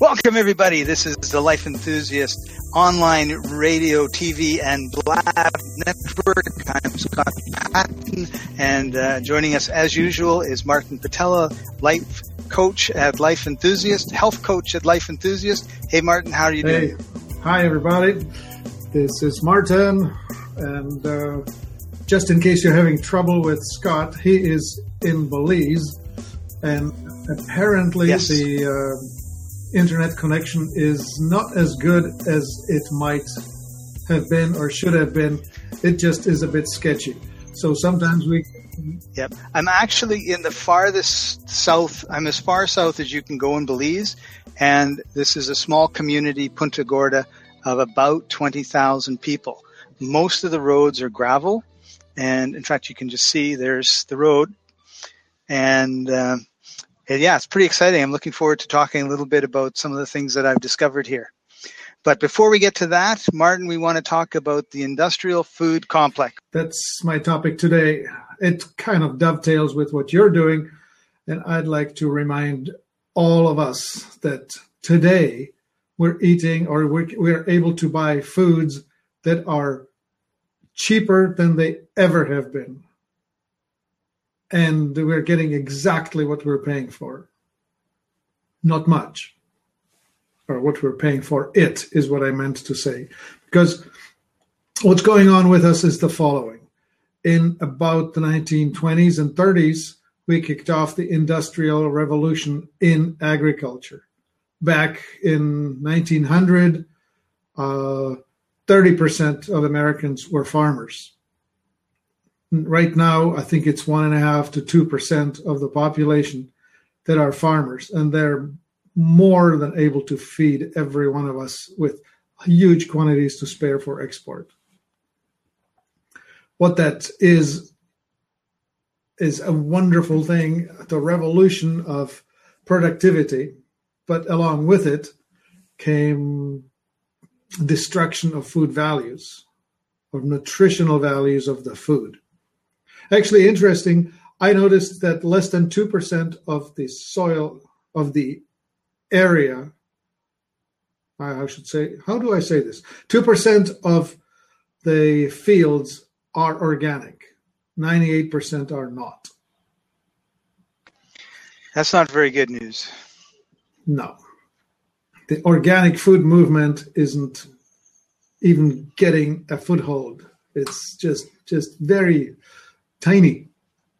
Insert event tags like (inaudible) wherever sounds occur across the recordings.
Welcome, everybody. This is the Life Enthusiast online radio, TV, and blab network. I'm Scott Patton, and uh, joining us as usual is Martin Pytela, life coach at Life Enthusiast, health coach at Life Enthusiast. Hey, Martin, how are you doing? hey. doing? Hi, everybody. This is Martin, and uh, just in case you're having trouble with Scott, he is in Belize, and apparently Yes. the uh, internet connection is not as good as it might have been or should have been. It just is a bit sketchy. So sometimes we, Yep. I'm actually in the farthest south. I'm as far south as you can go in Belize. And this is a small community, Punta Gorda, of about 20,000 people. Most of the roads are gravel. And in fact, you can just see there's the road. And, um, and yeah, it's pretty exciting. I'm looking forward to talking a little bit about some of the things that I've discovered here. But before we get to that, Martin, we want to talk about the industrial food complex. that's my topic today. It kind of dovetails with what you're doing. And I'd like to remind all of us that today we're eating or we're, we're able to buy foods that are cheaper than they ever have been. And we're getting exactly what we're paying for. Not much. Or what we're paying for it is what I meant to say. Because what's going on with us is the following. In about the 1920s and 30s, we kicked off the Industrial Revolution in agriculture. Back in 1900, uh, 30% of Americans were farmers. Right now, I think it's one and a half to two percent of the population that are farmers, and they're more than able to feed every one of us with huge quantities to spare for export. What that is is a wonderful thing, the revolution of productivity, but along with it came destruction of food values, of nutritional values of the food. Actually, interesting, I noticed that less than 2% of the soil of the area, I should say, how do I say this? 2% of the fields are organic, 98% are not. That's not very good news. No. The organic food movement isn't even getting a foothold. It's just just very tiny,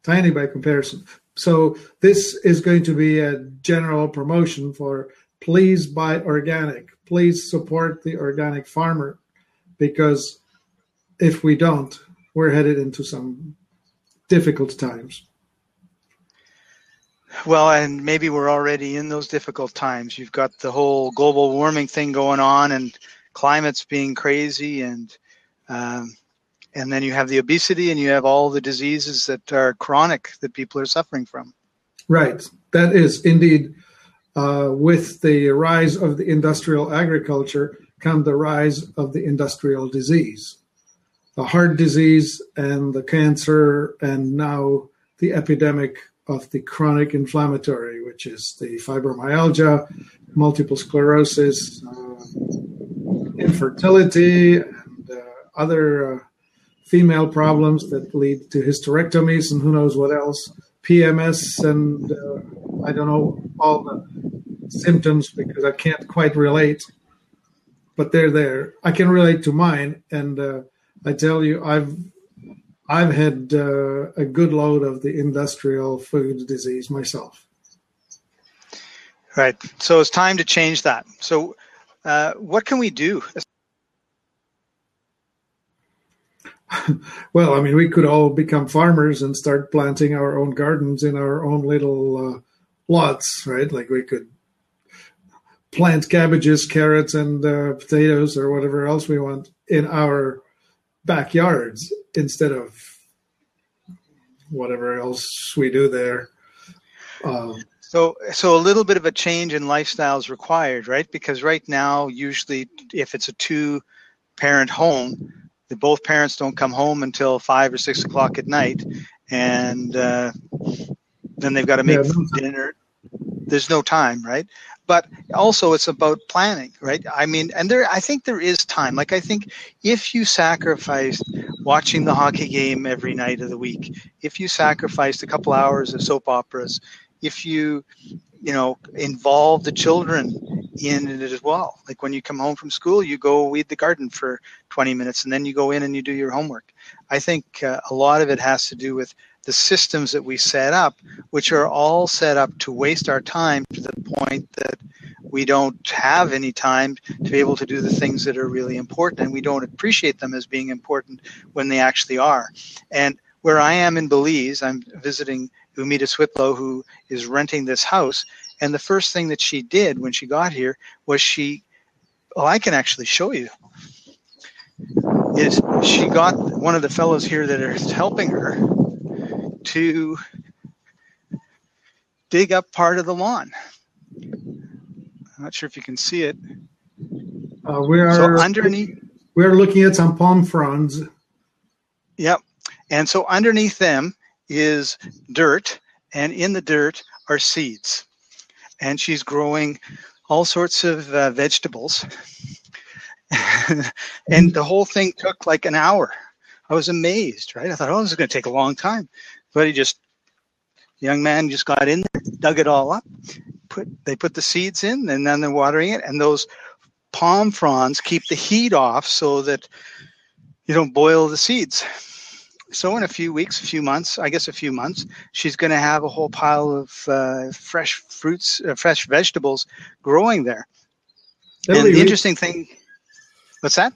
tiny by comparison. So this is going to be a general promotion for please buy organic. Please support the organic farmer because if we don't, we're headed into some difficult times. Well, and maybe we're already in those difficult times. You've got the whole global warming thing going on, and climate's being crazy, and um, and then you have the obesity, and you have all the diseases that are chronic that people are suffering from. Right. That is indeed uh, with the rise of the industrial agriculture come the rise of the industrial disease, the heart disease and the cancer, and now the epidemic of the chronic inflammatory, which is the fibromyalgia, multiple sclerosis, uh, infertility, and uh, other uh, female problems that lead to hysterectomies and who knows what else, PMS, and uh, I don't know all the symptoms because I can't quite relate, but they're there. I can relate to mine, and uh, I tell you, I've I've had uh, a good load of the industrial food disease myself. Right. So it's time to change that. So, uh, what can we do? (laughs) Well, I mean, we could all become farmers and start planting our own gardens in our own little uh, lots, right? Like we could plant cabbages, carrots, and uh, potatoes or whatever else we want in our backyards instead of whatever else we do there. Um, So, so a little bit of a change in lifestyle is required, right? Because right now, usually, if it's a two-parent home, the both parents don't come home until five or six o'clock at night, and uh, then they've got to make Yeah, dinner. There's no time, right? but also it's about planning, right? I mean, and there, I think there is time. Like, I think if you sacrificed watching the hockey game every night of the week, if you sacrificed a couple hours of soap operas, if you, you know, involve the children in it as well. Like when you come home from school, you go weed the garden for 20 minutes and then you go in and you do your homework. I think uh, a lot of it has to do with the systems that we set up, which are all set up to waste our time to the point that we don't have any time to be able to do the things that are really important and we don't appreciate them as being important when they actually are. And where I am in Belize, I'm visiting Amita Switlow, who is renting this house. And the first thing that she did when she got here was she, oh, I can actually show you, is she got one of the fellows here that is helping her to dig up part of the lawn. I'm not sure if you can see it. Uh, we are so underneath. We're looking at some palm fronds. Yep. And so underneath them is dirt, and in the dirt are seeds. And she's growing all sorts of uh, vegetables. (laughs) and the whole thing took like an hour. I was amazed, right? I thought, oh, this is going to take a long time. But he just, young man just got in there, dug it all up, put they put the seeds in, and then they're watering it, and those palm fronds keep the heat off so that you don't boil the seeds. So in a few weeks, a few months, I guess a few months, she's going to have a whole pile of uh, fresh fruits, uh, fresh vegetables growing there. It'll and the interesting thing, what's that?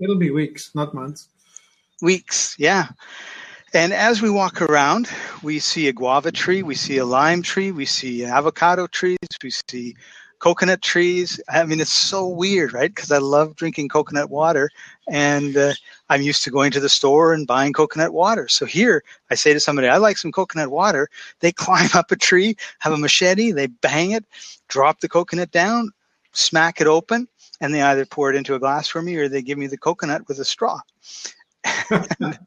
It'll be weeks, not months. Weeks, yeah. And as we walk around, we see a guava tree, we see a lime tree, we see avocado trees, we see coconut trees. I mean, it's so weird, right? Because I love drinking coconut water, and uh, I'm used to going to the store and buying coconut water. So here, I say to somebody, "I like some coconut water." They (laughs) climb up a tree, have a machete, they bang it, drop the coconut down, smack it open, and they either pour it into a glass for me or they give me the coconut with a straw. (laughs)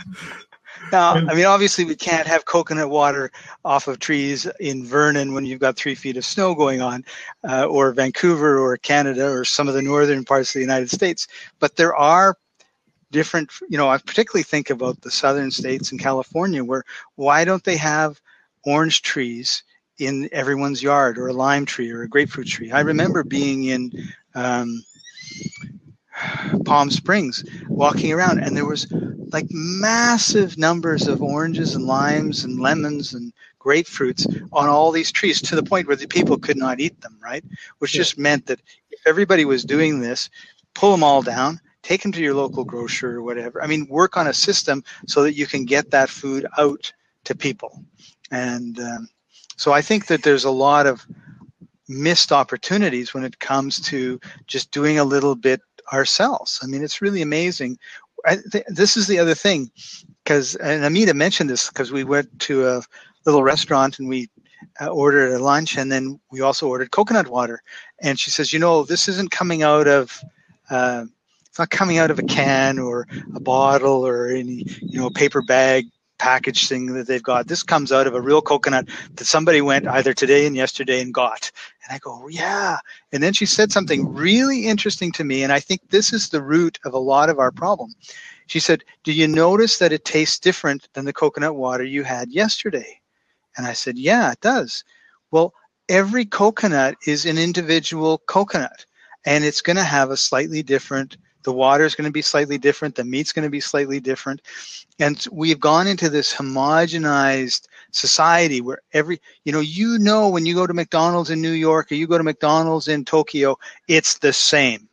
(laughs) Now, I mean, obviously, we can't have coconut water off of trees in Vernon when you've got three feet of snow going on, uh, or Vancouver, or Canada, or some of the northern parts of the United States. But there are different, you know, I particularly think about the southern states and California, where why don't they have orange trees in everyone's yard, or a lime tree, or a grapefruit tree? I remember being in. Um, Palm Springs, walking around, and there was like massive numbers of oranges and limes and lemons and grapefruits on all these trees to the point where the people could not eat them, right? Which yeah. just meant that if everybody was doing this, pull them all down, take them to your local grocer or whatever. I mean, work on a system so that you can get that food out to people. And um, so I think that there's a lot of missed opportunities when it comes to just doing a little bit ourselves. I mean, it's really amazing. Th- this is the other thing, because and Amita mentioned this because we went to a little restaurant and we uh, ordered a lunch, and then we also ordered coconut water. And she says, you know, this isn't coming out of uh, it's not coming out of a can or a bottle or any you know paper bag package thing that they've got. This comes out of a real coconut that somebody went either today and yesterday and got. And I go, yeah. And then she said something really interesting to me. And I think this is the root of a lot of our problem. She said, Do you notice that it tastes different than the coconut water you had yesterday? And I said, Yeah, it does. Well, every coconut is an individual coconut and it's going to have a slightly different the water is going to be slightly different the meat's going to be slightly different. And we've gone into this homogenized society where every you know you know when you go to mcdonald's in new york or you go to mcdonald's in tokyo it's the same.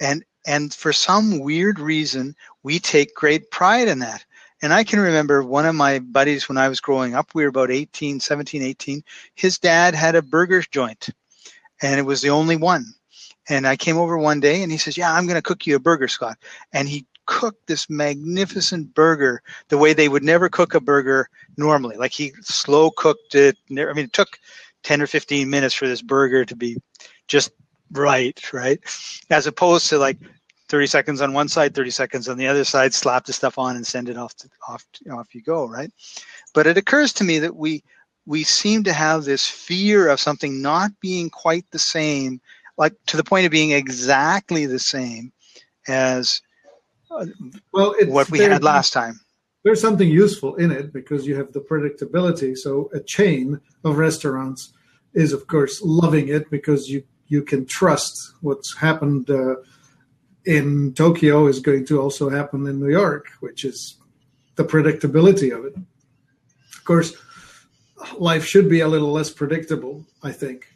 And and for some weird reason we take great pride in that. And i can remember one of my buddies when i was growing up we were about 18 17 18 his dad had a burger joint and it was the only one and I came over one day and he says, Yeah, I'm going to cook you a burger, Scott. And he cooked this magnificent burger the way they would never cook a burger normally. Like he slow cooked it. I mean, it took 10 or 15 minutes for this burger to be just right, right? As opposed to like 30 seconds on one side, 30 seconds on the other side, slap the stuff on and send it off to, off, off you go, right? But it occurs to me that we we seem to have this fear of something not being quite the same, like to the point of being exactly the same as uh, well what we had last time. There's something useful in it because you have the predictability. So a chain of restaurants is, of course, loving it because you you can trust what's happened uh, in Tokyo is going to also happen in New York, which is the predictability of it. Of course, life should be a little less predictable. I think.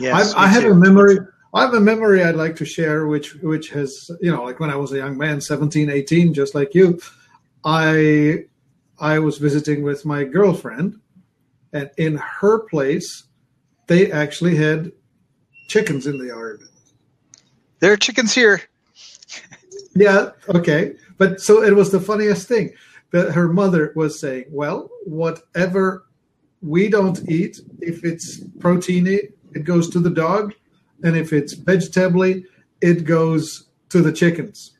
Yes, I, I have a memory. I have a memory I'd like to share, which which has you know, like when I was a young man, 17, 18, just like you, I I was visiting with my girlfriend, and in her place, they actually had chickens in the yard. There are chickens here. yeah. Okay. But so it was the funniest thing that her mother was saying, "Well, whatever we don't eat, if it's proteiny, it goes to the dog, and if it's vegetably, it goes to the chickens."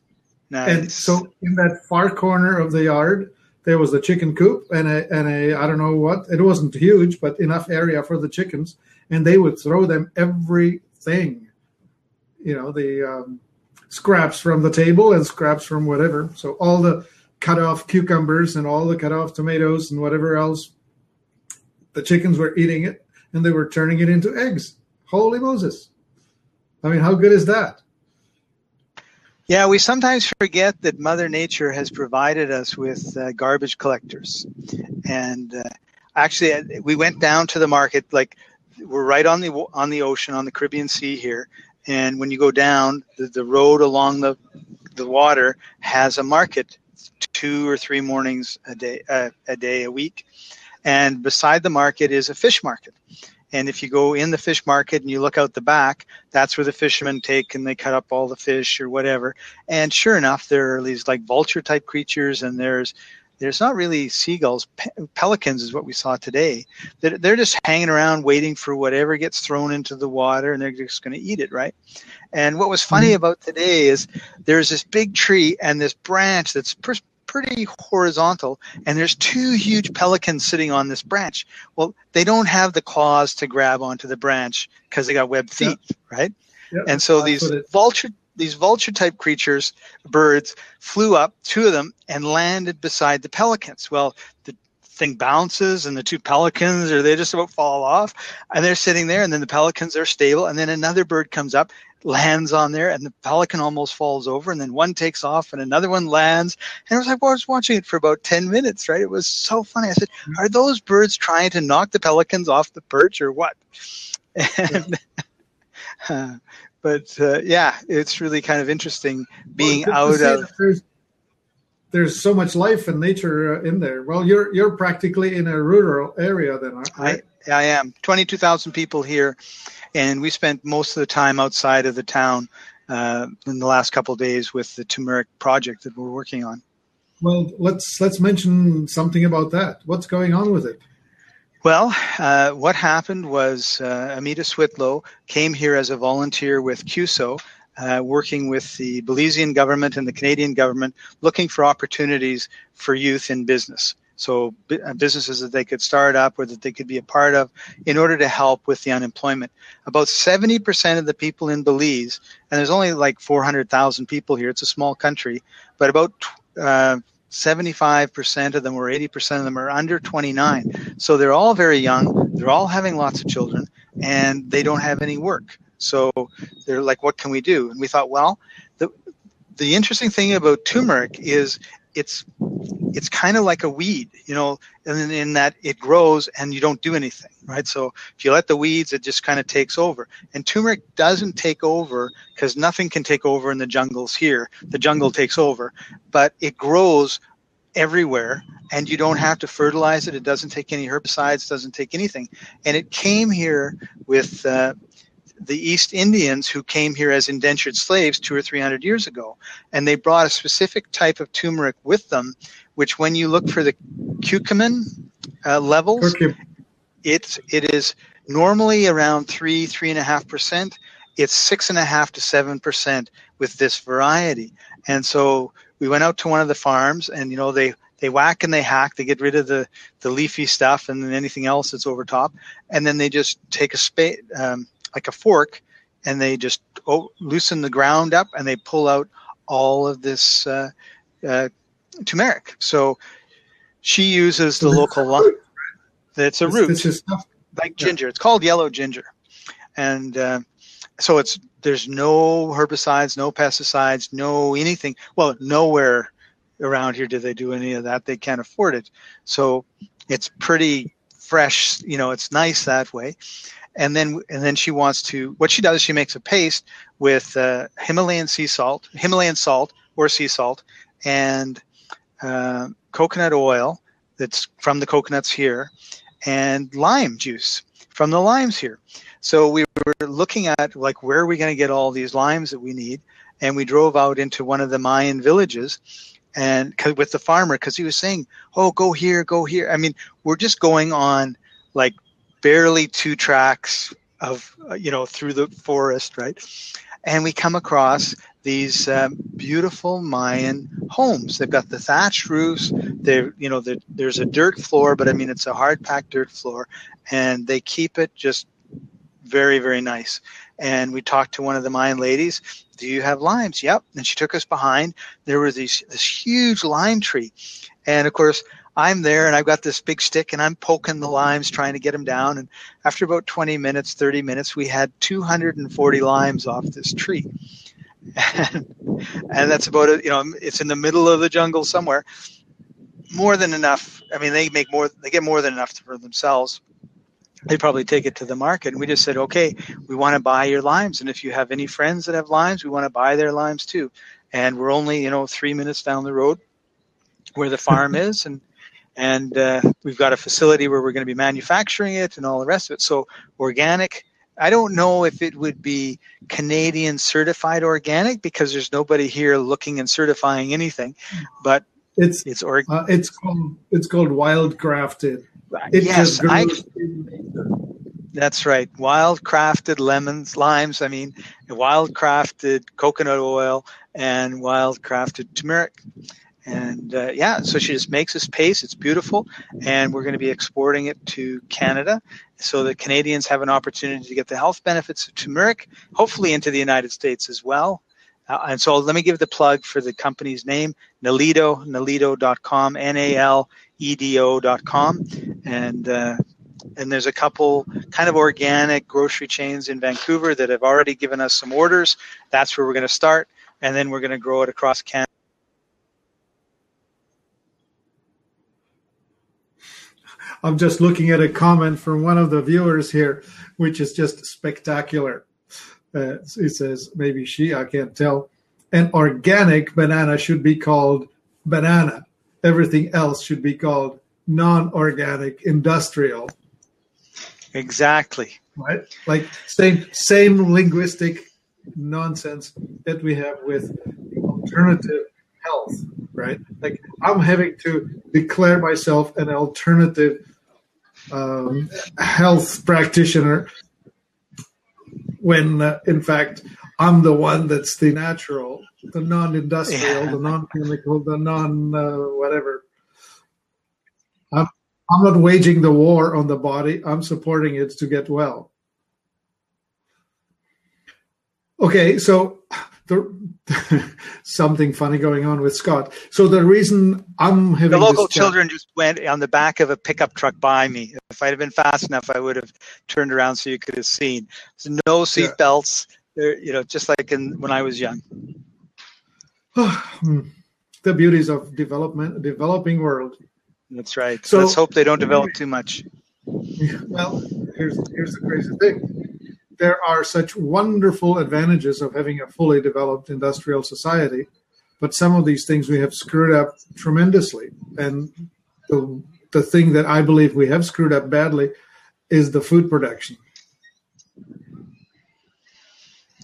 Nice. And so in that far corner of the yard, there was a chicken coop and a and a I don't know what. It wasn't huge, but enough area for the chickens, and they would throw them everything. You know, the um, scraps from the table and scraps from whatever. So all the cut off cucumbers and all the cut off tomatoes and whatever else the chickens were eating it and they were turning it into eggs. Holy Moses. I mean, how good is that? Yeah, we sometimes forget that Mother Nature has provided us with uh, garbage collectors. And uh, actually, uh, we went down to the market, like we're right on the on the ocean, on the Caribbean Sea here. And when you go down, the, the road along the the water has a market two or three mornings a day, uh, a day, a week. And beside the market is a fish market. And if you go in the fish market and you look out the back, that's where the fishermen take and they cut up all the fish or whatever. And sure enough, there are these like vulture type creatures and there's there's not really seagulls. Pe- pelicans is what we saw today. They're, they're just hanging around waiting for whatever gets thrown into the water and they're just going to eat it, right? And what was funny mm-hmm. about today is there's this big tree and this branch that's pretty horizontal, and there's two huge pelicans sitting on this branch. Well, they don't have the claws to grab onto the branch because they got webbed feet, right? And so these vulture these vulture type creatures, birds, flew up, two of them, and landed beside the pelicans. Well, the thing bounces and the two pelicans or they just about fall off and they're sitting there and then the pelicans are stable and then another bird comes up lands on there and the pelican almost falls over and then one takes off and another one lands and I was like well I was watching it for about 10 minutes right? It was so funny. I said mm-hmm. are those birds trying to knock the pelicans off the perch or what? (laughs) And, (laughs) uh, but uh, yeah it's really kind of interesting being well, out of there's, there's so much life and nature uh, in there well you're you're practically in a rural area then right? I, I am 22,000 people here and we spent most of the time outside of the town uh, in the last couple days with the turmeric project that we're working on. Well, let's let's mention something about that. What's going on with it? Well, uh, what happened was uh, Amita Switlow came here as a volunteer with CUSO, uh, working with the Belizean government and the Canadian government, looking for opportunities for youth in business so uh, businesses that they could start up or that they could be a part of in order to help with the unemployment. About 70% of the people in Belize, and there's only like 400,000 people here, it's a small country, but about uh, 75% of them or 80% of them are under 29. So they're all very young, they're all having lots of children, and they don't have any work. So they're like, what can we do? And we thought, well, the, the interesting thing about turmeric is it's it's kind of like a weed, you know, in, in that it grows and you don't do anything, right? So if you let the weeds, it just kind of takes over. And turmeric doesn't take over because nothing can take over in the jungles here. The jungle takes over, but it grows everywhere and you don't have to fertilize it. It doesn't take any herbicides, doesn't take anything. And it came here with uh, the East Indians who came here as indentured slaves two or three hundred years ago. And they brought a specific type of turmeric with them, which when you look for the curcumin uh, levels, it's, it is normally around three, three and a half percent. It's six and a half to seven percent with this variety. And so we went out to one of the farms and, you know, they, they whack and they hack. They get rid of the the leafy stuff and then anything else that's over top, and then they just take a spade um, like a fork, and they just oh, loosen the ground up and they pull out all of this uh, uh, turmeric. So she uses the local lime. It's a root, is like ginger. It's called yellow ginger, and uh, so it's there's no herbicides, no pesticides, no anything. Well, nowhere around here do they do any of that. They can't afford it, so it's pretty fresh. You know, it's nice that way. And then and then she wants to. What she does, she makes a paste with uh, Himalayan sea salt, Himalayan salt or sea salt, and uh, coconut oil that's from the coconuts here, and lime juice from the limes here. So we were looking at like where are we going to get all these limes that we need, and we drove out into one of the Mayan villages, and with the farmer because he was saying, "Oh, go here, go here." I mean, we're just going on like barely two tracks of uh, you know through the forest, right? And we come across these um, beautiful Mayan homes. They've got the thatched roofs. They're, you know, there's a dirt floor, but I mean, it's a hard packed dirt floor, and they keep it just very, very nice. And we talked to one of the Mayan ladies. Do you have limes? Yep. And she took us behind. There was these, this huge lime tree, and of course, I'm there and I've got this big stick and I'm poking the limes trying to get them down. And after about 20 minutes, 30 minutes, we had 240 limes off this tree. And, and that's about it. You know, it's in the middle of the jungle somewhere. More than enough. I mean, they make more, they get more than enough for themselves. They probably take it to the market. And we just said, okay, we want to buy your limes. And if you have any friends that have limes, we want to buy their limes too. And we're only, you know, three minutes down the road where the farm (laughs) is. And and uh, we've got a facility where we're going to be manufacturing it and all the rest of it. So organic. I don't know if it would be Canadian certified organic because there's nobody here looking and certifying anything, but it's it's org- uh, it's called it's called wild crafted. It yes, I, that's right. Wild crafted lemons, limes. I mean, wild crafted coconut oil and wild crafted turmeric and uh, yeah, so she just makes this paste. It's beautiful, and we're going to be exporting it to Canada, so that Canadians have an opportunity to get the health benefits of turmeric, hopefully into the United States as well. Uh, and so let me give the plug for the company's name, Naledo, naledo.com, N-A-L-E-D-O.com, and uh, and there's a couple kind of organic grocery chains in Vancouver that have already given us some orders. That's where we're going to start, and then we're going to grow it across Canada I'm just looking at a comment from one of the viewers here, which is just spectacular. Uh, it says, maybe she, I can't tell. An organic banana should be called banana. Everything else should be called non organic industrial. Exactly. Right? Like same same linguistic nonsense that we have with alternative health, right? Like I'm having to declare myself an alternative um, health practitioner when uh, in fact I'm the one that's the natural, the non-industrial, yeah. the non-chemical, the non uh, whatever. I'm, I'm not waging the war on the body. I'm supporting it to get well. Okay, so the, (laughs) something funny going on with Scott. So the reason I'm having the local children just went on the back of a pickup truck by me. If I'd have been fast enough, I would have turned around so you could have seen. There's no seat yeah. belts. You know, just like in when I was young. (sighs) Hmm. the beauties of development, developing world. That's right. So let's hope they don't (laughs) develop too much. Well, here's here's the crazy thing there are such wonderful advantages of having a fully developed industrial society, but some of these things we have screwed up tremendously. And the, the thing that I believe we have screwed up badly is the food production.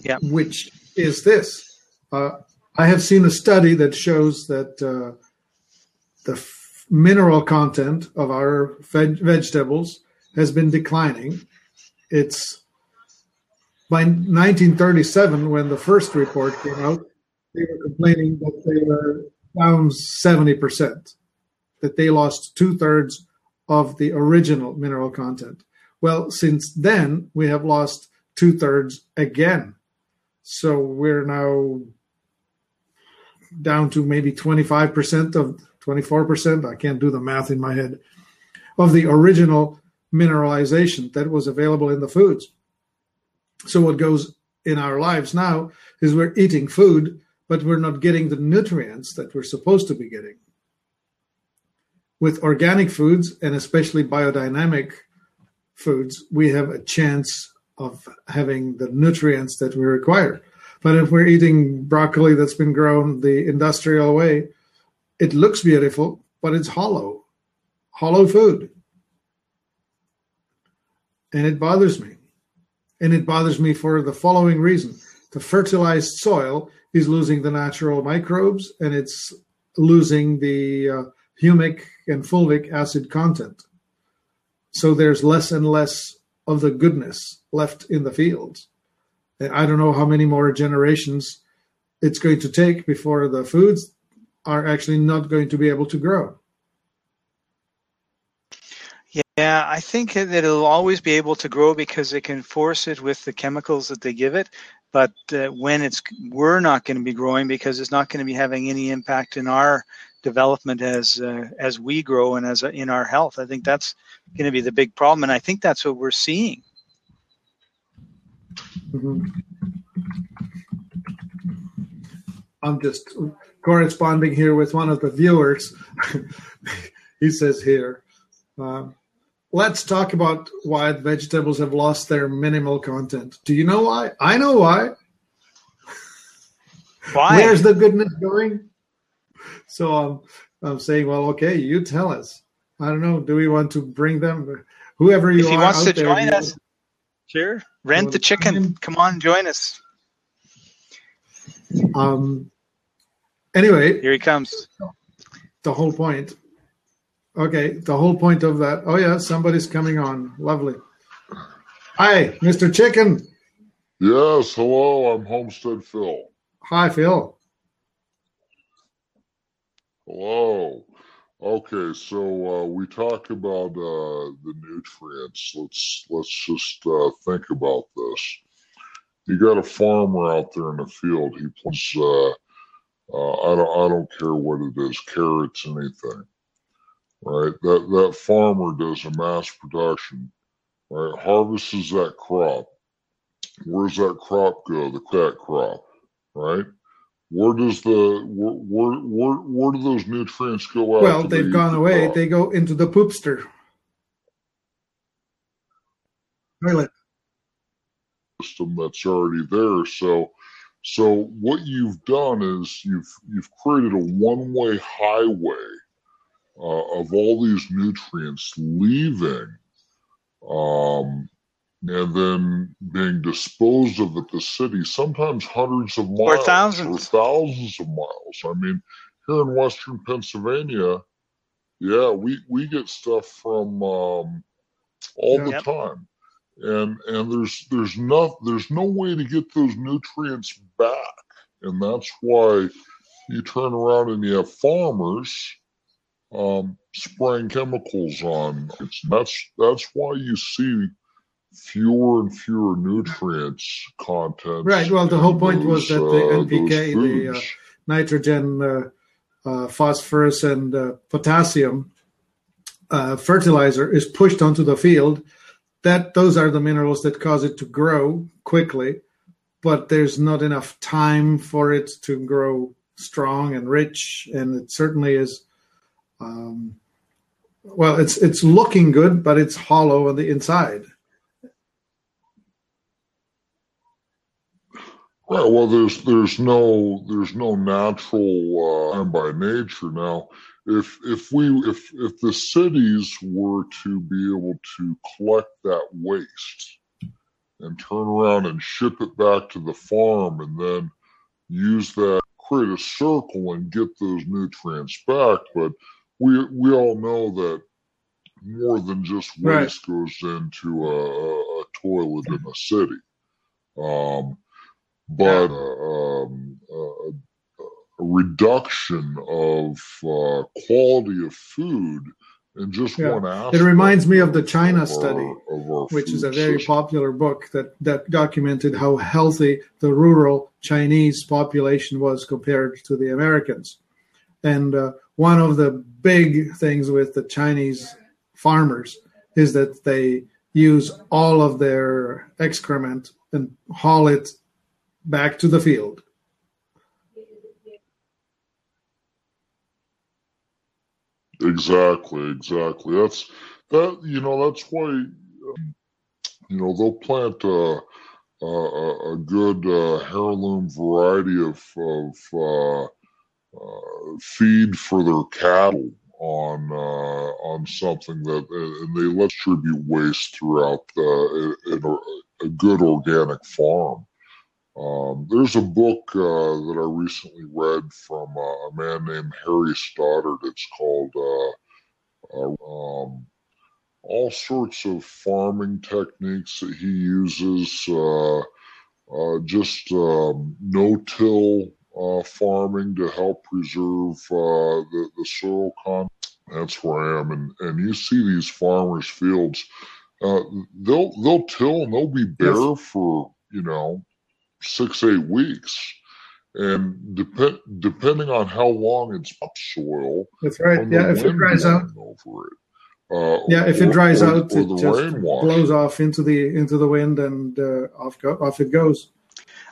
Yeah. Which is this. Uh, I have seen a study that shows that uh, the f- mineral content of our veg- vegetables has been declining. It's by 1937, when the first report came out, they were complaining that they were down 70%. that they lost two thirds of the original mineral content. Well, since then, we have lost two thirds again. So we're now down to maybe 25% of 24%. I can't do the math in my head of the original mineralization that was available in the foods. So what goes in our lives now is we're eating food, but we're not getting the nutrients that we're supposed to be getting. With organic foods and especially biodynamic foods, we have a chance of having the nutrients that we require. But if we're eating broccoli that's been grown the industrial way, it looks beautiful, but it's hollow, hollow food. And it bothers me. And it bothers me for the following reason the fertilized soil is losing the natural microbes and it's losing the uh, humic and fulvic acid content. So there's less and less of the goodness left in the fields. And I don't know how many more generations it's going to take before the foods are actually not going to be able to grow. Yeah, I think that it'll always be able to grow because they can force it with the chemicals that they give it. But uh, when it's we're not going to be growing because it's not going to be having any impact in our development as uh, as we grow and as uh, in our health. I think that's going to be the big problem, and I think that's what we're seeing. Mm-hmm. I'm just corresponding here with one of the viewers. (laughs) he says here, um, let's talk about why vegetables have lost their mineral content. Do you know why? I know why. Why? Where's the goodness going? So I'm, I'm saying, well, okay, you tell us. I don't know. Do we want to bring them? Whoever you if he are wants to there, join us, sure. Rent the chicken. Come on, join us. Um. Anyway, Here he comes. the whole point. Okay, the whole point of that. Oh yeah, somebody's coming on. Lovely. Hi, Mr. Chicken. Yes, hello, I'm Homestead Phil. Hi, Phil. Hello. Okay, so uh, we talked about uh, the nutrients. Let's let's just uh, think about this. You got a farmer out there in the field. He plants. Uh, uh, I don't. I don't care what it is. Carrots, anything. Right. That that farmer does a mass production. Right. Harvests that crop. Where's that crop go? The that crop. Right. Where does the where where where, where do those nutrients go out? Well, they've gone the away. crop? They go into the poopster. Toilet. system that's already there. So, so what you've done is you've you've created a one-way highway uh, of all these nutrients leaving, um, and then being disposed of at the city. Sometimes hundreds of miles or thousands. or thousands of miles. I mean, here in Western Pennsylvania, yeah, we we get stuff from um, all the time and and there's there's no there's no way to get those nutrients back and that's why you turn around and you have farmers um, spraying chemicals on it's that's that's why you see fewer and fewer nutrients content Right, well, the whole point was that the NPK, the, uh, nitrogen, uh, uh, phosphorus, and uh, potassium uh, fertilizer is pushed onto the field. That those are the minerals that cause it to grow quickly, but there's not enough time for it to grow strong and rich, and it certainly is. Um, well, it's it's looking good, but it's hollow on the inside. Right. Well, there's there's no there's no natural uh, by nature now. If if we if if the cities were to be able to collect that waste and turn around and ship it back to the farm and then use that create a circle and get those nutrients back, but we we all know that more than just Right. waste goes into a, a, a toilet in a city. Um, but uh, um, uh, reduction of uh, quality of food in just Yeah. one aspect. It reminds me of the China our- study, of our which is a very system. popular book that, that documented how healthy the rural Chinese population was compared to the Americans. And uh, one of the big things with the Chinese farmers is that they use all of their excrement and haul it back to the field. Exactly, exactly. That's that. You know, that's why. um, You know, they'll plant a a, a a good uh, heirloom variety of of uh, uh, feed for their cattle on uh, on something that, and they let distribute waste throughout the, a, a good organic farm. Um, there's a book uh, that I recently read from uh, a man named Harry Stoddard. It's called uh, uh, um, all sorts of farming techniques that he uses. Uh, uh, just um, no-till uh, farming to help preserve uh, the, the soil content. That's where I am, and and you see these farmers' fields. Uh, they'll they'll till and they'll be bare for you know six eight weeks, and depend depending on how long it's topsoil, That's right. Yeah, if it dries out, over it. Uh, yeah, if it dries or- out, or it just blows off into the into the wind, and uh, off go, off it goes.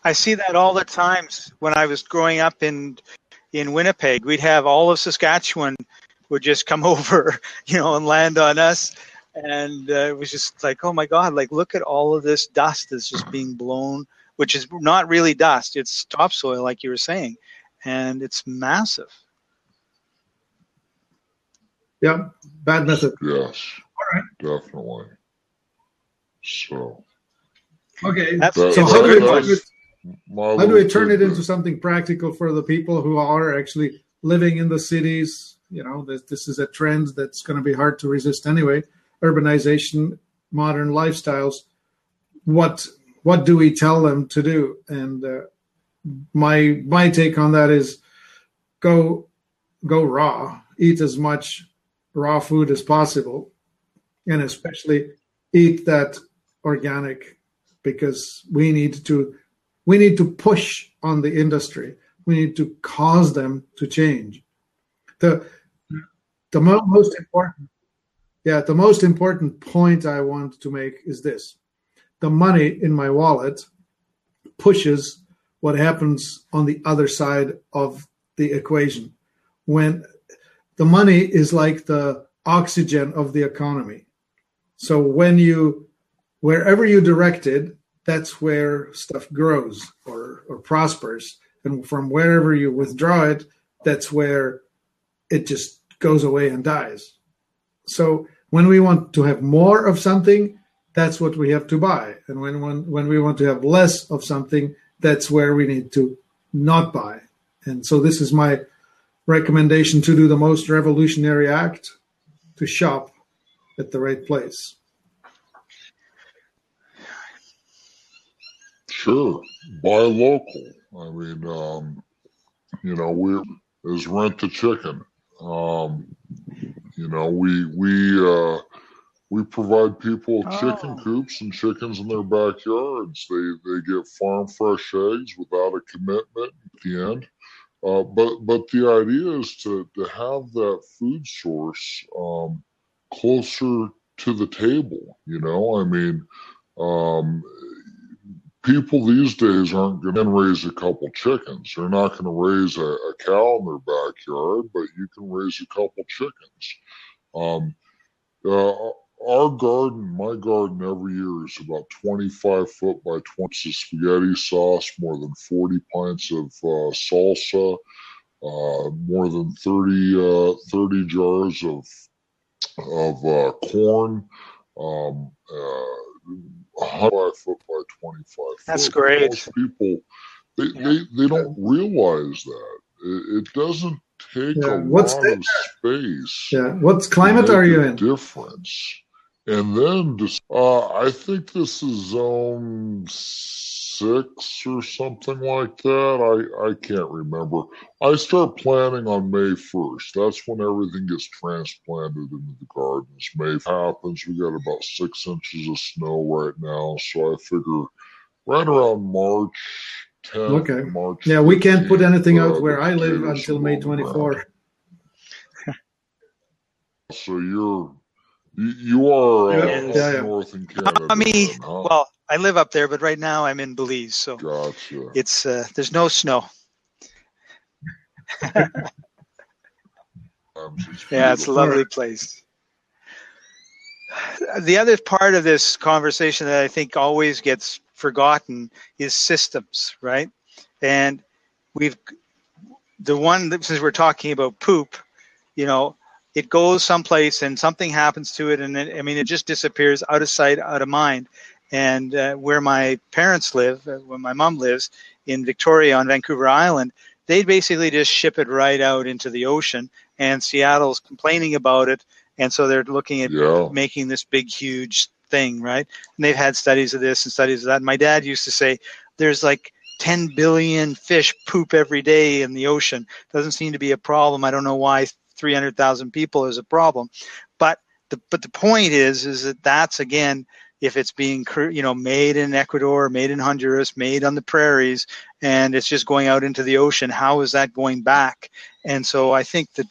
I see that all the times when I was growing up in in Winnipeg. We'd have all of Saskatchewan would just come (laughs) over, you know, and land on us, and uh, it was just like, oh my god, like look at all of this dust that's just being blown, which is not really dust; it's topsoil, like you were saying, and it's massive. Yeah, bad method. Yes, right. definitely. So Okay, That's, so how do we good how do we- how do we turn it into something practical for the people who are actually living in the cities? You know, this, this is a trend that's going to be hard to resist anyway. Urbanization, modern lifestyles. What what do we tell them to do? And uh, my my take on that is go go raw. Eat as much raw food as possible, and especially eat that organic because we need to we need to push on the industry. We need to cause them to change. The the mo- most important yeah, the most important point I want to make is this. The money in my wallet pushes what happens on the other side of the equation. When the money is like the oxygen of the economy. So when you wherever you direct it, that's where stuff grows or, or prospers. And from wherever you withdraw it, that's where it just goes away and dies. So when we want to have more of something, that's what we have to buy. And when, when, when we want to have less of something, that's where we need to not buy. And so this is my recommendation to do the most revolutionary act to shop at the right place. Sure, buy local. I mean, um, you know, we is rent the chicken. Um, you know, we we uh, we provide people with chicken Oh. coops and chickens in their backyards. They they get farm fresh eggs without a commitment at the end. Uh, but but the idea is to to have that food source um, closer to the table. You know, I mean, um, people these days aren't going to raise a couple chickens. They're not going to raise a, a cow in their backyard, but you can raise a couple chickens. Um, uh, our garden, my garden every year is about 25 foot by 20 of spaghetti sauce, more than 40 pints of uh, salsa, uh, more than 30, uh, 30 jars of, of uh, corn, um, uh, 105 foot by 25 That's foot. great. Most people, they, they, they don't realize that. It, it doesn't take Yeah, a what's lot the- of space Yeah. What climate are you in? Difference. And then just, uh, I think this is zone six or something like that. I, I can't remember. I start planting on May 1st. That's when everything gets transplanted into the gardens. May happens. We got about six inches of snow right now. So I figure right around March 10th, Okay. March. Yeah, we can't put anything uh, out where I live until May roll around. 24. So you're you, you are uh, Yeah, up yeah, yeah. north in Canada. I mean, then, huh? well, I live up there, but right now I'm in Belize, so gotcha. it's uh, there's no snow. (laughs) Um, Yeah, it's a lovely place. The other part of this conversation that I think always gets forgotten is systems, right? And we've the one that since we're talking about poop, you know, it goes someplace and something happens to it, and it, I mean, it just disappears out of sight, out of mind. And uh, where my parents live, uh, where my mom lives in Victoria on Vancouver Island, they basically just ship it right out into the ocean and Seattle's complaining about it, and so they're looking at Yeah. making this big, huge thing, right? And they've had studies of this and studies of that. And My dad used to say there's like 10 billion fish poop every day in the ocean. Doesn't seem to be a problem. I don't know why 300,000 people is a problem, but the but the point is is that that's again if it's being you know made in Ecuador, made in Honduras, made on the prairies, and it's just going out into the ocean. How is that going back? And so I think that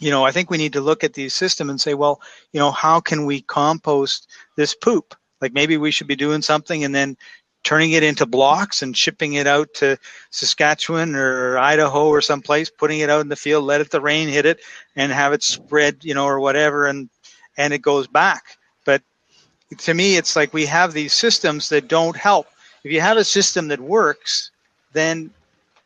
you know, I think we need to look at the system and say, well, you know, how can we compost this poop? Like maybe we should be doing something and then turning it into blocks and shipping it out to Saskatchewan or Idaho or someplace, putting it out in the field, let it the rain hit it and have it spread, you know, or whatever and and it goes back. To me it's like we have these systems that don't help. If you have a system that works, then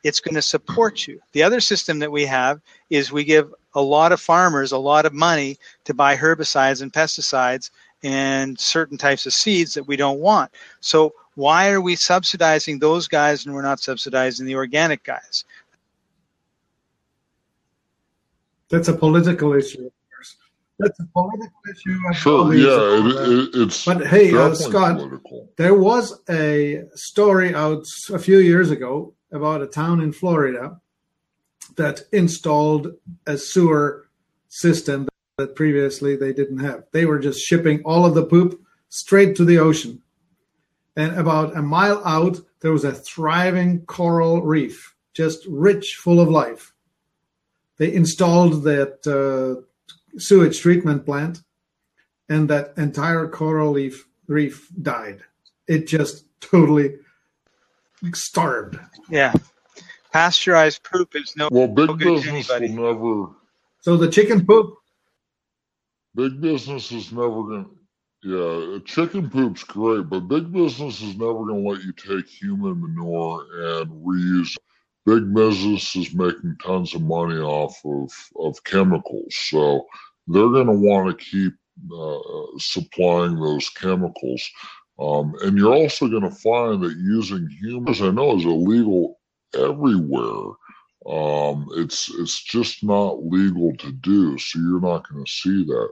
it's going to support you. The other system that we have is we give a lot of farmers a lot of money to buy herbicides and pesticides and certain types of seeds that we don't want. So why are we subsidizing those guys and we're not subsidizing the organic guys? That's a political issue. That's a political issue. Sure. Yeah. It, it, it's But hey, uh, Scott, political. there was a story out a few years ago about a town in Florida that installed a sewer system that previously they didn't have. They were just shipping all of the poop straight to the ocean. And about a mile out, there was a thriving coral reef, just rich, full of life. They installed that uh, sewage treatment plant, and that entire coral reef, reef died. It just totally like, starved. Yeah. Pasteurized poop is no Well, big no good business anybody. will never. So the chicken poop, Big business is never going. to Yeah, chicken poop's great, but big business is never going to let you take human manure and reuse. Big business is making tons of money off of of chemicals, so they're going to want to keep uh, supplying those chemicals. Um, and you're also going to find that using humans, I know, is illegal everywhere. Um, it's it's just not legal to do, so you're not going to see that.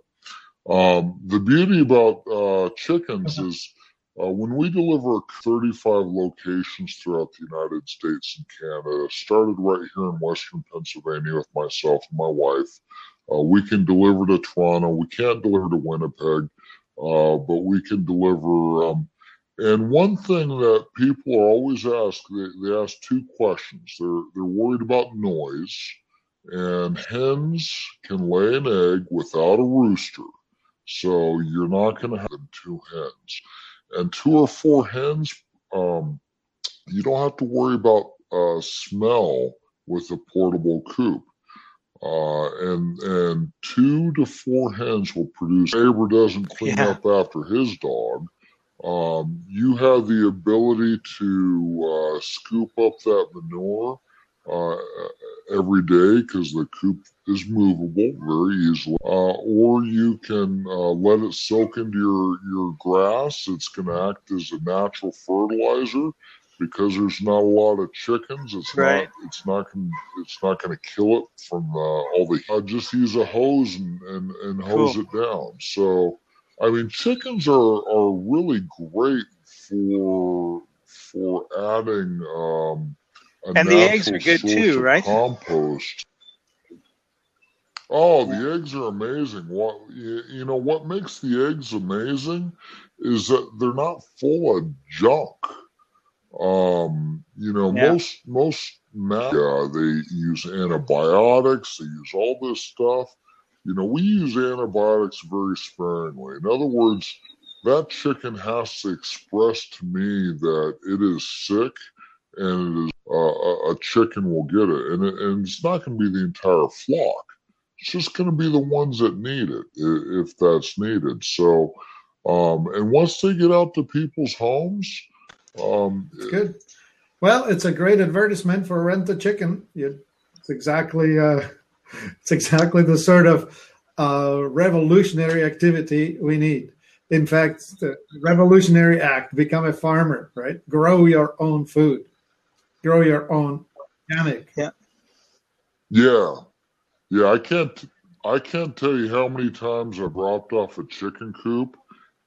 Um, the beauty about uh, chickens is uh, when we deliver 35 locations throughout the United States and Canada, started right here in Western Pennsylvania with myself and my wife. Uh, we can deliver to Toronto. We can't deliver to Winnipeg, uh, but we can deliver. Um, and one thing that people are always asked, they, they ask two questions. They're they're worried about noise, and hens can lay an egg without a rooster. So you're not going to have two hens. And two or four hens, um, you don't have to worry about uh, smell with a portable coop. Uh, and and two to four hens will produce. Neighbor doesn't clean Yeah. up after his dog. Um, you have the ability to uh, scoop up that manure uh, every day because the coop is movable very easily. Uh, or you can uh, let it soak into your, your grass. It's going to act as a natural fertilizer because there's not a lot of chickens. It's Right. not. It's not. Gonna, it's not going to kill it from uh, all the. Uh, just use a hose and and, and hose Cool. it down. So, I mean, chickens are are really great for for adding um, a And the eggs are good too, right? Compost. Oh, the eggs are amazing. What you, know? What makes the eggs amazing is that they're not full of junk. Um, you know, Yeah. most most yeah, they use antibiotics. They use all this stuff. You know, we use antibiotics very sparingly. In other words, that chicken has to express to me that it is sick and it is uh, a, chicken will get it, and, it, and it's not going to be the entire flock. It's just going to be the ones that need it, if that's needed. So, um, and once they get out to people's homes, um, It's good. Well, it's a great advertisement for rent a chicken. It's exactly uh, (laughs) it's exactly the sort of uh, revolutionary activity we need. In fact, the revolutionary act: become a farmer, right? Grow your own food, grow your own organic. Yeah, yeah. Yeah. I can't. I can't tell you how many times I've dropped off a chicken coop,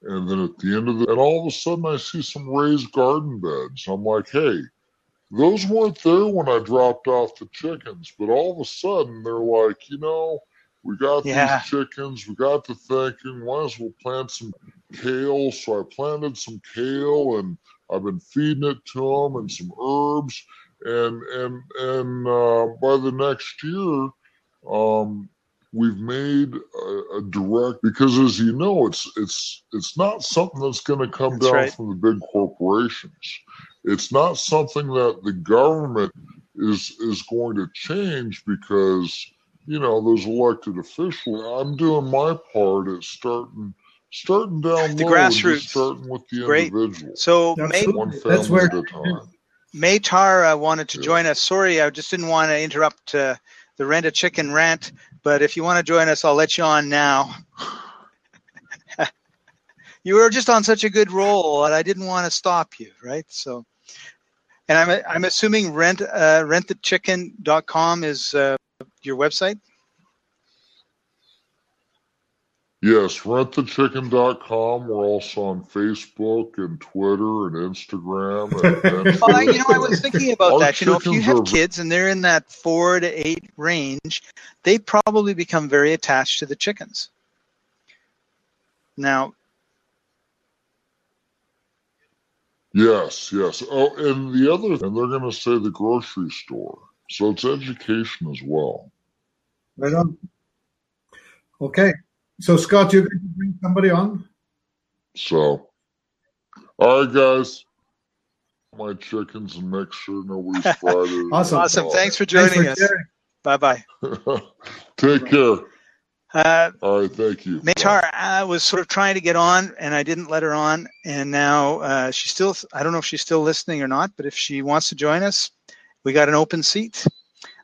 and then at the end of the, and all of a sudden I see some raised garden beds. I'm like, hey, those weren't there when I dropped off the chickens, but all of a sudden they're like, you know, we got Yeah. these chickens. We got to thinking, might as well plant some kale. So I planted some kale, and I've been feeding it to them and some herbs and and and uh, by the next year, um, we've made a, a direct because, as you know, it's it's it's not something that's going to come That's down right. from the big corporations. It's not something that the government is is going to change because you know those elected officials. I'm doing my part at starting starting down The low, and grassroots. just starting with the Great. individual, So May, That's where- at a time. Maytar uh, wanted to Yeah. join us. Sorry, I just didn't want to interrupt uh, the rent a chicken rant. But if you want to join us, I'll let you on now. (laughs) you were just on such a good roll, and I didn't want to stop you, right? So, and I'm I'm assuming rent uh, rentthechicken.com is uh, your website. Yes, rentthechicken.com. We're also on Facebook and Twitter and Instagram. And, (laughs) and Well, I, you know, I was thinking about Our that. You know, if you have are- kids and they're in that four to eight range, they probably become very attached to the chickens. Now, yes, yes. Oh, and the other, and they're going to say the grocery store. So it's education as well. Right on. Okay. So, Scott, you're going to bring somebody on? So, all right, guys. My chickens and make sure nobody's fried it. Awesome. awesome. Thanks for Thanks joining for us. Bye bye. (laughs) Take care. Uh, All right, thank you. Maytar I was sort of trying to get on, and I didn't let her on. And now uh, she's still, I don't know if she's still listening or not, but if she wants to join us, we got an open seat.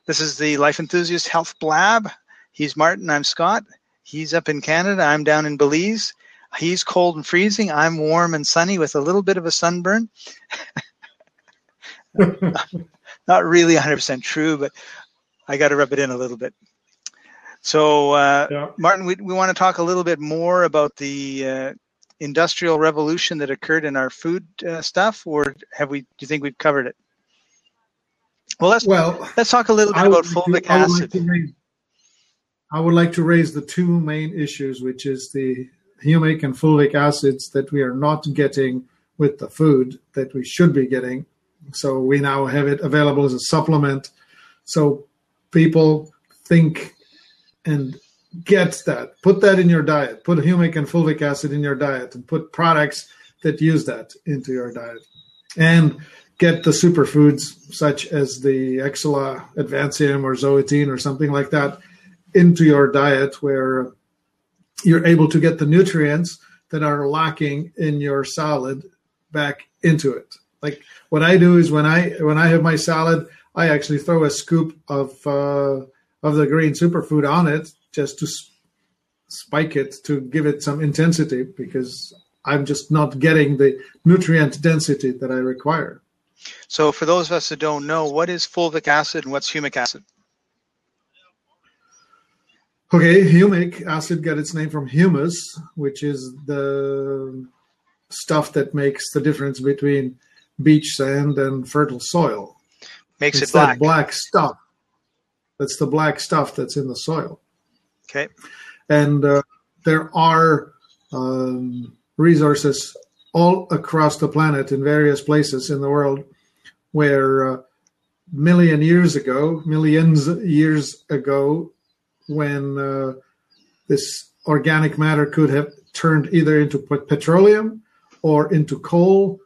This is the Life Enthusiast Health Blab. He's Martin, I'm Scott. He's up in Canada, I'm down in Belize. He's cold and freezing. I'm warm and sunny with a little bit of a sunburn. (laughs) Not really 100% true, but I got to rub it in a little bit. So, uh, Yeah. Martin, we, we want to talk a little bit more about the uh, industrial revolution that occurred in our food uh, stuff, or have we? Do you think we've covered it? Well, let's Well, let's talk a little bit I about like fulvic like acid. raise- I would like to raise the two main issues, which is the humic and fulvic acids that we are not getting with the food that we should be getting. So we now have it available as a supplement. So people think and get that. Put that in your diet. Put humic and fulvic acid in your diet and put products that use that into your diet. And get the superfoods such as the Exsula Advancium or Zoetine or something like that into your diet where you're able to get the nutrients that are lacking in your salad back into it. Like what I do is when I when I have my salad, I actually throw a scoop of uh, of the green superfood on it just to s- spike it to give it some intensity because I'm just not getting the nutrient density that I require. So, for those of us that don't know, what is fulvic acid and what's humic acid? Okay, humic acid got its name from humus, which is the stuff that makes the difference between beach sand and fertile soil. Makes it's it black. that black stuff. That's the black stuff that's in the soil. Okay. And uh, there are um, resources all across the planet in various places in the world where uh, million years ago, millions years ago, when uh, this organic matter could have turned either into petroleum or into coal,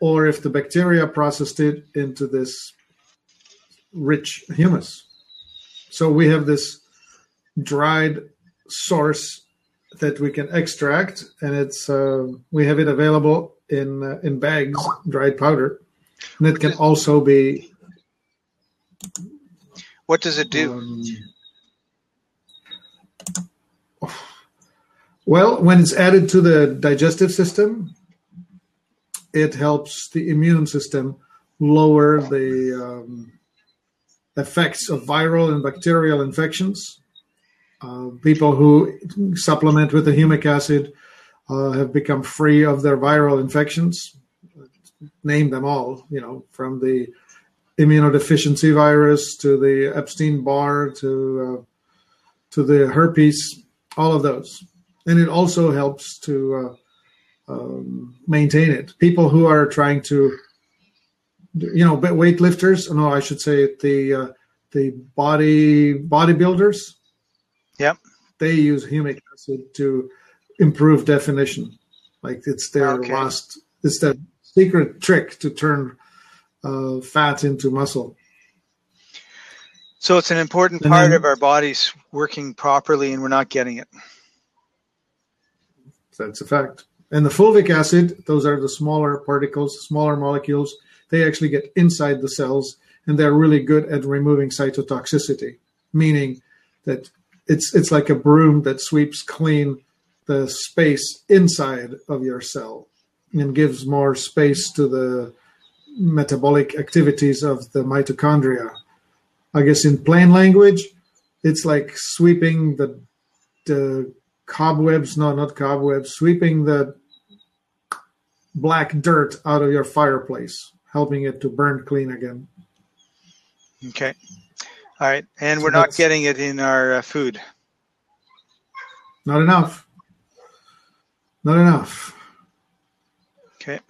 or if the bacteria processed it into this rich humus. So we have this dried source that we can extract, and it's uh, we have it available in uh, in bags, dried powder, and it can also be. What does it do? Um, well, when it's added to the digestive system, it helps the immune system lower the um, effects of viral and bacterial infections. Uh, people who supplement with the humic acid uh, have become free of their viral infections. Name them all, you know, from the immunodeficiency virus to the Epstein Barr to uh, to the herpes, all of those, and it also helps to uh, um, maintain it. People who are trying to, you know, weightlifters. No, I should say the uh, the body bodybuilders. Yep. They use humic acid to improve definition. Like it's their Okay. last. It's their secret trick to turn uh, fat into muscle. So it's an important And part then- of our bodies working properly, and we're not getting it. That's a fact. And the fulvic acid, those are the smaller particles, smaller molecules. They actually get inside the cells, and they're really good at removing cytotoxicity, meaning that it's it's like a broom that sweeps clean the space inside of your cell and gives more space to the metabolic activities of the mitochondria. I guess in plain language, it's like sweeping the the cobwebs, no, not cobwebs, sweeping the black dirt out of your fireplace, helping it to burn clean again. Okay. All right. And So we're not getting it in our uh, food. Not enough. Not enough. Okay.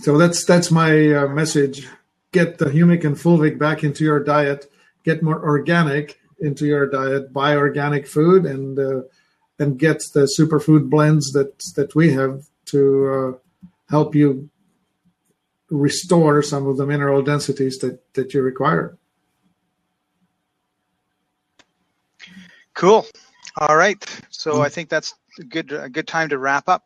So that's that's my uh, message. Get the humic and fulvic back into your diet. Get more organic into your diet. Buy organic food and uh, and get the superfood blends that that we have to uh, help you restore some of the mineral densities that that you require. Cool. All right. So Mm. I think that's a good a good time to wrap up.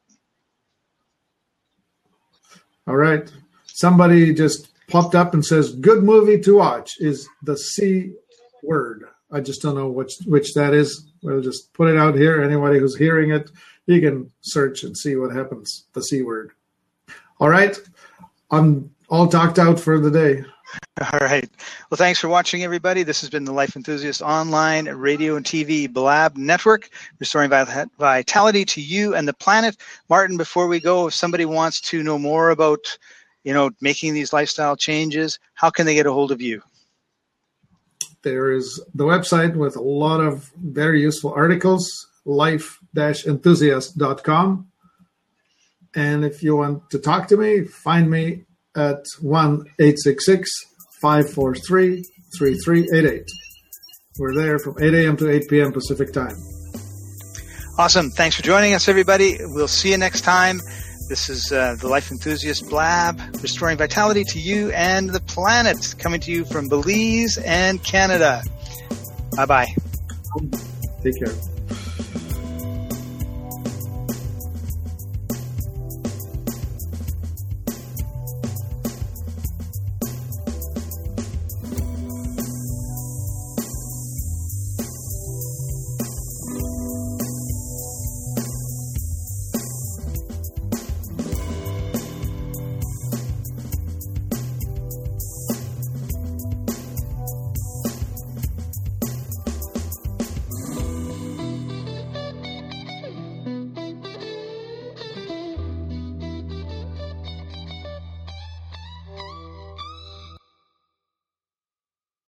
All right. Somebody just popped up and says, "Good movie to watch is the C word." I just don't know which which that is. We'll just put it out here. Anybody who's hearing it, you can search and see what happens. The C word. All right. I'm all talked out for the day. (laughs) All right. Well, thanks for watching, everybody. This has been the Life Enthusiast Online Radio and TV Blab Network, restoring vitality to you and the planet. Martin, before we go, if somebody wants to know more about, you know, making these lifestyle changes, how can they get a hold of you? There is the website with a lot of very useful articles, life-enthusiast.com. And if you want to talk to me, find me at 1 543 3388. We're there from 8 a.m. to 8 p.m. Pacific time. Awesome. Thanks for joining us, everybody. We'll see you next time. This is uh, the Life Enthusiast Blab, restoring vitality to you and the planet, coming to you from Belize and Canada. Bye bye. Take care.